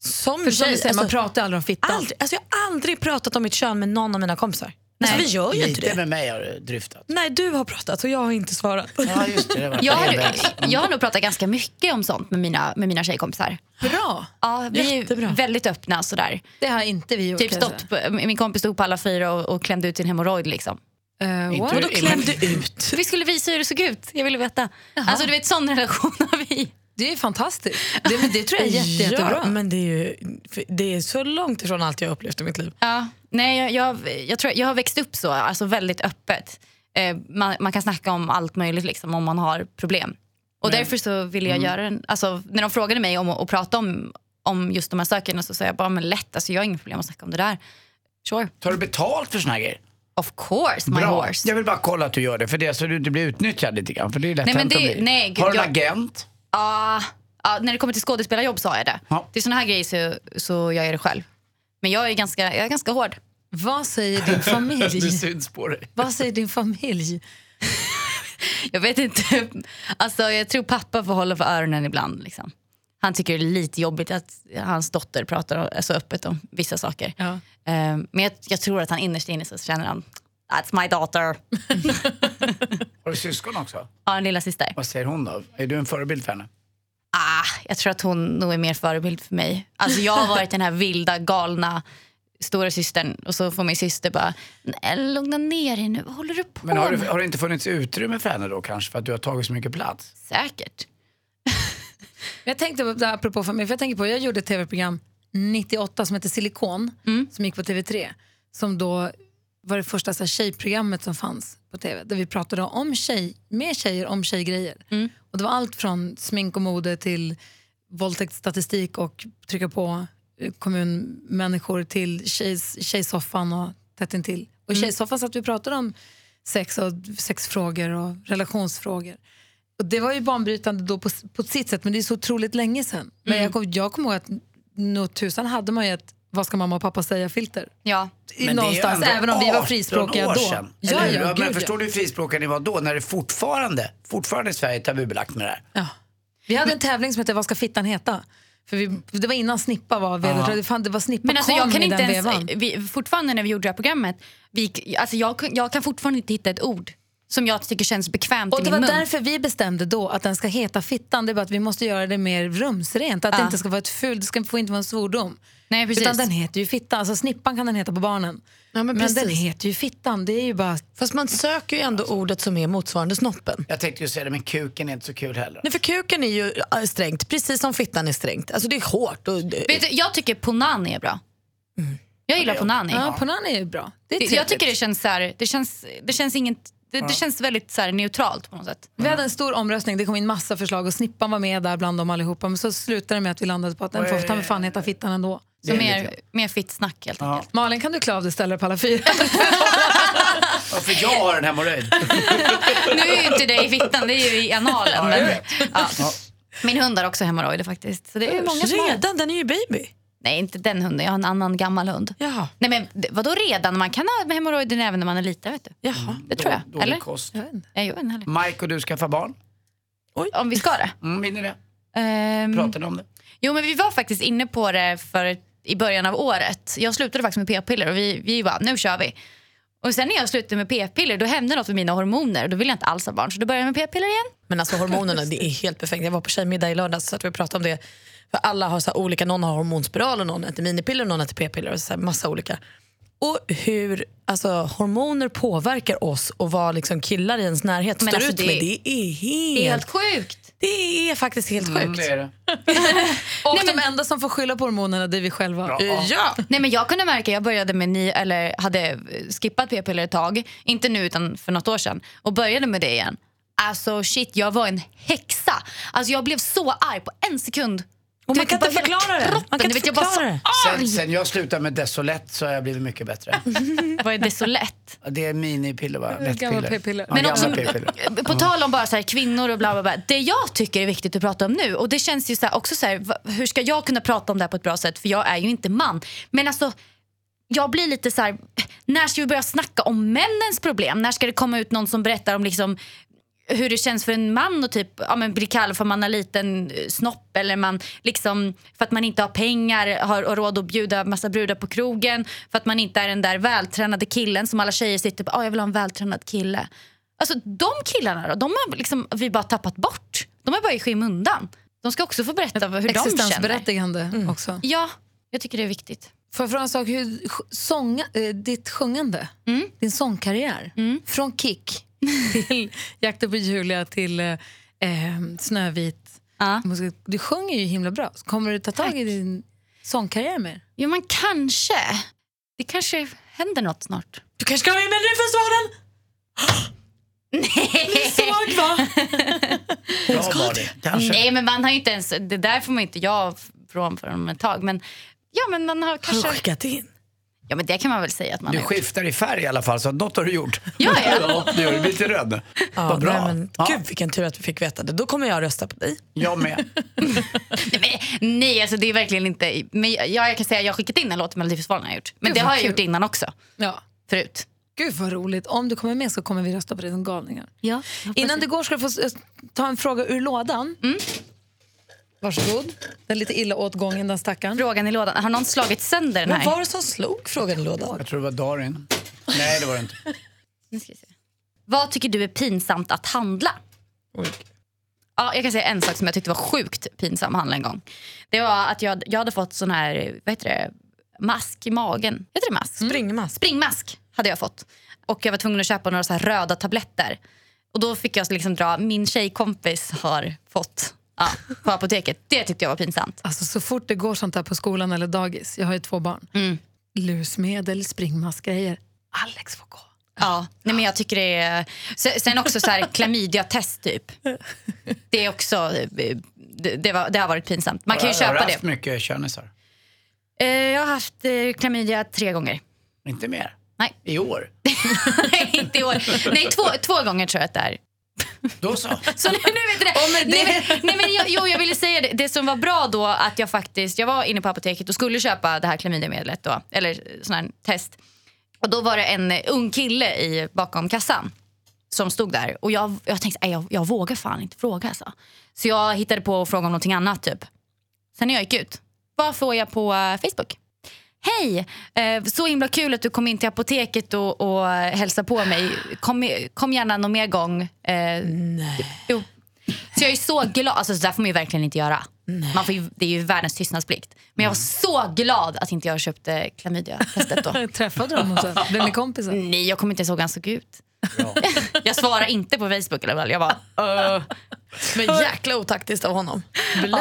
som För som tjej, vi säger, alltså, man pratar aldrig om fittan. aldrig, alltså, jag har aldrig pratat om mitt kön med någon av mina kompisar. Nej. Alltså, vi gör ju inte Lite det. med mig har du dryftat. Nej, du har pratat och jag har inte svarat. Ja, just det. det var Jag har, envägs. jag har nog pratat ganska mycket om sånt med mina, med mina tjejkompisar. Bra. Ja, vi Jättebra. är väldigt öppna sådär. Det har inte vi gjort. Typ stått på, min kompis stod på alla fyra och, och klämde ut sin hemorrojd. Liksom. säga. Eh, Inte- what? Vadå klämde ut? Vi skulle visa hur det såg ut. Jag ville veta. Alltså du vet sån relation har vi. Det är fantastiskt. Det, men det tror jag är jätte, jättebra. Ja, men det är ju det är så långt ifrån allt jag har upplevt i mitt liv. Ja, nej, jag, jag, jag, tror, jag har växt upp så, alltså väldigt öppet. Eh, man, man kan snacka om allt möjligt liksom, om man har problem. Och därför så ville jag göra en, alltså, när de frågade mig om att prata om, om just de här sakerna så sa jag bara men lätt, alltså, jag har inga problem att snacka om det där. Sure, Tar du betalt för såna här grejer? of course my horse. Jag vill bara kolla att du gör det, för det så du inte blir utnyttjad lite grann. För det är lätt Nej, men det- bli. nej, gud, Har du en jag- agent? Ja, ja, när det kommer till skådespelarjobb sa jag det. Ja. Till såna här grejer så, så jag gör det själv. Men jag är ganska, jag är ganska hård. Vad säger din Det familj? syns på dig. Vad säger din familj? Jag vet inte. Alltså, jag tror pappa får hålla för öronen ibland. Liksom. Han tycker det är lite jobbigt att hans dotter pratar så öppet om vissa saker. Ja. Eh, Men jag, jag tror att han innerst inne så känner han That's my daughter. Har du syskon också? Ja, en lilla syster. Vad säger hon då? Är du en förebild för henne? Ah, jag tror att hon nog är mer förebild för mig. Alltså, jag har varit den här vilda, galna stora systern och så får min syster bara "Nej, lugna ner dig nu, vad håller du på Men har, med? du, har det inte funnits utrymme för henne då kanske för att du har tagit så mycket plats? Säkert. Jag tänkte på det här apropå familj, för jag tänker på, jag gjorde ett tv-program 98 som heter Silikon, som gick på TV3. Som då var det första så här, tjejprogrammet som fanns på tv. Där vi pratade om tjej, med tjejer om tjejgrejer. Och det var allt från smink och mode till våldtäktsstatistik och trycka på eh, kommunmänniskor till tjejs, tjejsoffan och tätt intill. Och i tjejsoffan satt vi och pratade om sex och sexfrågor och relationsfrågor. Och det var ju banbrytande då på, på sitt sätt, men det är så otroligt länge sedan. Men jag kommer kom ihåg att nog tusan hade man ju ett vad ska mamma och pappa säga-filter. Ja. Men det Någonstans, ändå även om vi var 18 frispråkiga år då. sedan, Ja, ja, men gud, förstår ja. du hur frispråkiga ni var då när det fortfarande, fortfarande i Sverige är tabubelagt med det här? Ja. Vi hade en tävling som hette Vad ska fittan heta? För vi, det var innan Snippa var vedertaget. Det, fan, det var Snippa Men alltså, kom jag kan i inte den ens, vevan. vi, fortfarande när vi gjorde det här programmet, vi, alltså, jag, kan- jag kan fortfarande inte hitta ett ord som jag tycker känns bekvämt Och i det min var mun. därför vi bestämde då att den ska heta Fittan. Det är bara att vi måste göra det mer rumsrent. Att det Ja. inte ska vara ett fult, det ska, får inte vara en svordom. Nej, precis. Utan den heter ju Fittan. Alltså snippan kan den heta på barnen. Ja, men men den heter ju Fittan. Det är ju bara... Fast man söker ju ändå ordet som är motsvarande snoppen. Jag tänkte ju säga det, men kuken är inte så kul heller. Nej, för kuken är ju äh, strängt, precis som fittan är strängt. Alltså det är hårt. Och, Vet du, jag tycker Ponani är bra. Jag gillar Ponani. Ja, Ponani är ju bra. Det är jag tycker det känns, så här, det känns, det känns, inget, det, det känns väldigt så här, neutralt på något sätt. Vi hade en stor omröstning, det kom in massa förslag och Snippan var med där bland dem allihopa. Men så slutade det med att vi landade på att den får ta med fan heta Fittan ändå. Så mer, mer fitt snack helt enkelt. Malin, kan du klä av dig och ställa dig på alla fyra? Ja, för jag har en hemorrojd. Nu är ju inte det i fittan, det är ju i analen. Men, ja. Min hund har också hemorrojder faktiskt. Så det är många som. Redan? Den är ju baby. Nej, inte den hunden. Jag har en annan gammal hund. Jaha. Nej, men vadå redan? Man kan ha hemorrojder även när man är liten. Vet du. Jaha. Det tror jag. Dålig Eller? kost. Jag vet inte heller. Mike och du skaffar barn. Om vi ska det? Mm, ni det? Ehm, Pratade ni om det? Jo, men vi var faktiskt inne på det för i början av året. Jag slutade faktiskt med p-piller och vi, vi bara, nu kör vi. Och sen när jag slutade med p-piller då hände något med mina hormoner och då ville jag inte alls ha barn så då började jag med p-piller igen. Men alltså hormonerna, det är helt perfekt. Jag var på tjejmiddag i lördags så att vi pratade om det. För alla har så olika, någon har hormonspiral och någon äter minipiller och någon äter p-piller och så här massa olika. Och hur alltså, hormoner påverkar oss och vad liksom killar i ens närhet Men står alltså, ut det- med. Det är helt, Det är helt sjukt. Det är faktiskt helt Mm, sjukt. det är det. och de enda som får skylla på hormonerna det är vi själva. Ja. Ja. Nej, men jag kunde märka, jag började med ni, eller hade skippat p-piller ett tag, inte nu utan för något år sedan, och började med det igen. Alltså shit, jag var en häxa. Alltså jag blev så arg på en sekund. Och man kan inte förklara det. kroppen, Man kan inte vet, jag bara förklara det. så Sen, sen jag slutade med Desolett så har jag blivit mycket bättre. Vad är det så lätt? Det är minipiller va? Gamla Lättpiller. p-piller. Ja, Men gamla också, p-piller. på tal om bara så här, kvinnor och bla bla bla. Det jag tycker är viktigt att prata om nu och det känns ju så här, också så här, va- hur ska jag kunna prata om det här på ett bra sätt för jag är ju inte man. Men alltså jag blir lite så här, när ska vi börja snacka om männens problem? När ska det komma ut någon som berättar om liksom hur det känns för en man att typ, ja, men bli kallad för man har liten eh, snopp eller man liksom, för att man inte har pengar har har råd att bjuda massa brudar på krogen för att man inte är den där vältränade killen som alla tjejer sitter på. Oh, jag vill ha en vältränad kille. Alltså de killarna då, de har liksom, vi bara tappat bort. De är bara i skymundan. De ska också få berätta hur de känner. Existensberättigande också. Ja, jag tycker det är viktigt. Får jag fråga en sak? Hur, sånga, eh, ditt sjungande, din sångkarriär, från Kick till Jakten på Julia till eh, eh, Snövit. Ja. Du sjunger ju himla bra. Kommer du ta tag i din sångkarriär mer? Jo men kanske. Det kanske händer något snart. Du kanske ska vara med i Melodifestivalen? Nej. Såg va? Bra var det. Kanske. Nej men man har inte ens, det där får man inte jag från för ett tag. Men ja men man har Har du kanske, skickat in? Ja men det kan man väl säga att man Du har gjort. skiftar i färg i alla fall, så något har du gjort. Ja, ja. ja det gör du. Lite röd. Ja, Vad bra. Nej, men, Ja. Gud vilken tur att vi fick veta det. Då kommer jag rösta på dig. Jag med. Nej, men, nej alltså det är verkligen inte, men ja, jag kan säga att jag har skickat in en låt till Melodifestivalen har jag gjort. Men Gud, det har jag kul. gjort innan också, Ja. förut. Gud vad roligt. Om du kommer med så kommer vi rösta på dig som galningar. Ja, Innan du går ska du få ta en fråga ur lådan. Varsågod. Den är lite illa åt gången den stackaren. Frågan i lådan, har någon slagit sönder den Vad här? var det som slog frågan i lådan? Jag tror det var Darin. Nej, det var det inte. Nu ska vi se. Vad tycker du är pinsamt att handla? Ja, jag kan säga en sak som jag tyckte var sjukt pinsam att handla en gång. Det var att jag, jag hade fått sån här, vad heter det, mask i magen. Heter det mask? Springmask. Springmask hade jag fått. Och jag var tvungen att köpa några så här röda tabletter. Och då fick jag liksom dra, min tjejkompis har fått ja, på apoteket. Det tyckte jag var pinsamt. Alltså, så fort det går sånt här på skolan eller dagis, jag har ju två barn, Mm. lusmedel, springmaskgrejer. Alex får gå. Ja, nej men jag tycker det är... se- Sen också så här klamydia-test typ. Det är också... Det, det, var, det har varit pinsamt. Man kan ju Har du köpa haft det. mycket könisar? Eh, Jag har haft eh, klamydia tre gånger. Inte mer? Nej. I år? Nej, inte i år. Nej, två, två gånger tror jag att det är. Då så. Så nu, nu vet du det. Nej, men, nej, men jag, jo, jag ville säga det. Det som var bra då att jag faktiskt, jag var inne på apoteket och skulle köpa det här klamydiamedlet då, eller sån här test. Och då var det en eh, ung kille i, bakom kassan som stod där och jag, jag tänkte "Nej, jag, jag vågar fan inte fråga alltså. Så jag hittade på att fråga om någonting annat typ. Sen när jag gick ut, vad får jag på eh, Facebook? Hej! Eh, så himla kul att du kom in till apoteket och, och hälsade på mig. Kom, kom gärna någon mer gång. Eh, Nej. Jo. Så jag är så glad. Alltså, så där får man ju verkligen inte göra. Man får ju, det är ju världens tystnadsplikt. Men jag var så glad att inte jag köpte klamydia-testet då. Träffade du honom sen? Blev ni kompisar? Nej, jag kommer inte ens ihåg hur han såg ut. jag svarar inte på Facebook i alla fall. Jag bara... Uh. Men jäkla otaktiskt av honom. Blä.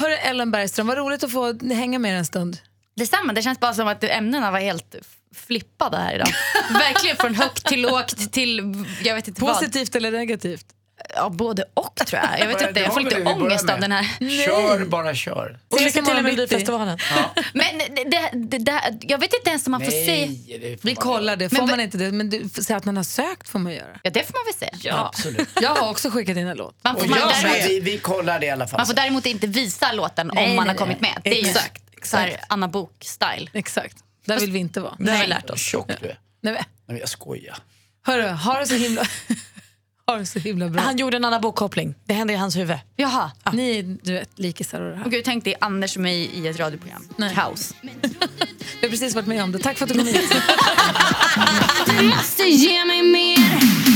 Hörru Ellen Bergström, vad roligt att få hänga med er en stund. Detsamma, det känns bara som att ämnena var helt flippade här idag. Verkligen från högt till lågt till jag vet inte Positivt eller negativt? vad. Ja, både och tror jag. Jag vet inte, Det jag får lite ångest av den här. Kör, bara kör. Och lycka till med. Melodifestivalen. Men det, det, det, jag vet inte ens om man får får Vi man kollar det, får Men- man inte det? Men du får säga att man har sökt får man göra. Ja, det får man väl säga. göra. Absolut. Jag har också skickat in en låt. Man får, man, däremot, vi, vi kollar det i alla fall. man får däremot inte visa låten Nej, om man nej, har kommit nej. med. Det är Exakt, så här. Anna Bok-style. Exakt. Där vill vi inte vara. Det har vi lärt oss. Tjock du är. Nej, men, Nej, men jag skojar. hörru, har det så himla, har det så himla bra. Han gjorde en annan bokkoppling. Det hände i hans huvud. Jaha. Ni är du vet, likisar och det här. Och gud, tänk dig Anders och mig i ett radioprogram. Nej. Kaos. Vi har precis varit med om det. Tack för att du kom hit. Du måste ge mig mer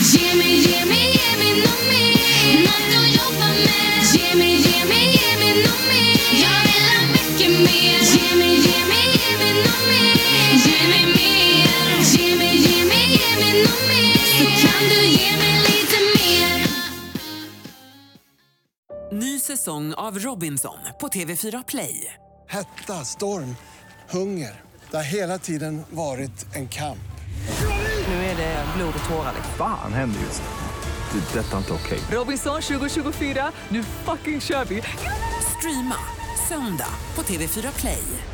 Ge mig, ge mig, ge mig något mer Något att jobba med Ge mig, ge mig, ge mig något mer Ny säsong av Robinson på TV4 Play. Hetta, storm, hunger. Det har hela tiden varit en kamp. Nu är det blod och tårar. Fan händer just. Det. är Detta är inte okej. Robinson 2024, nu fucking kör vi! Streama söndag på TV4 Play.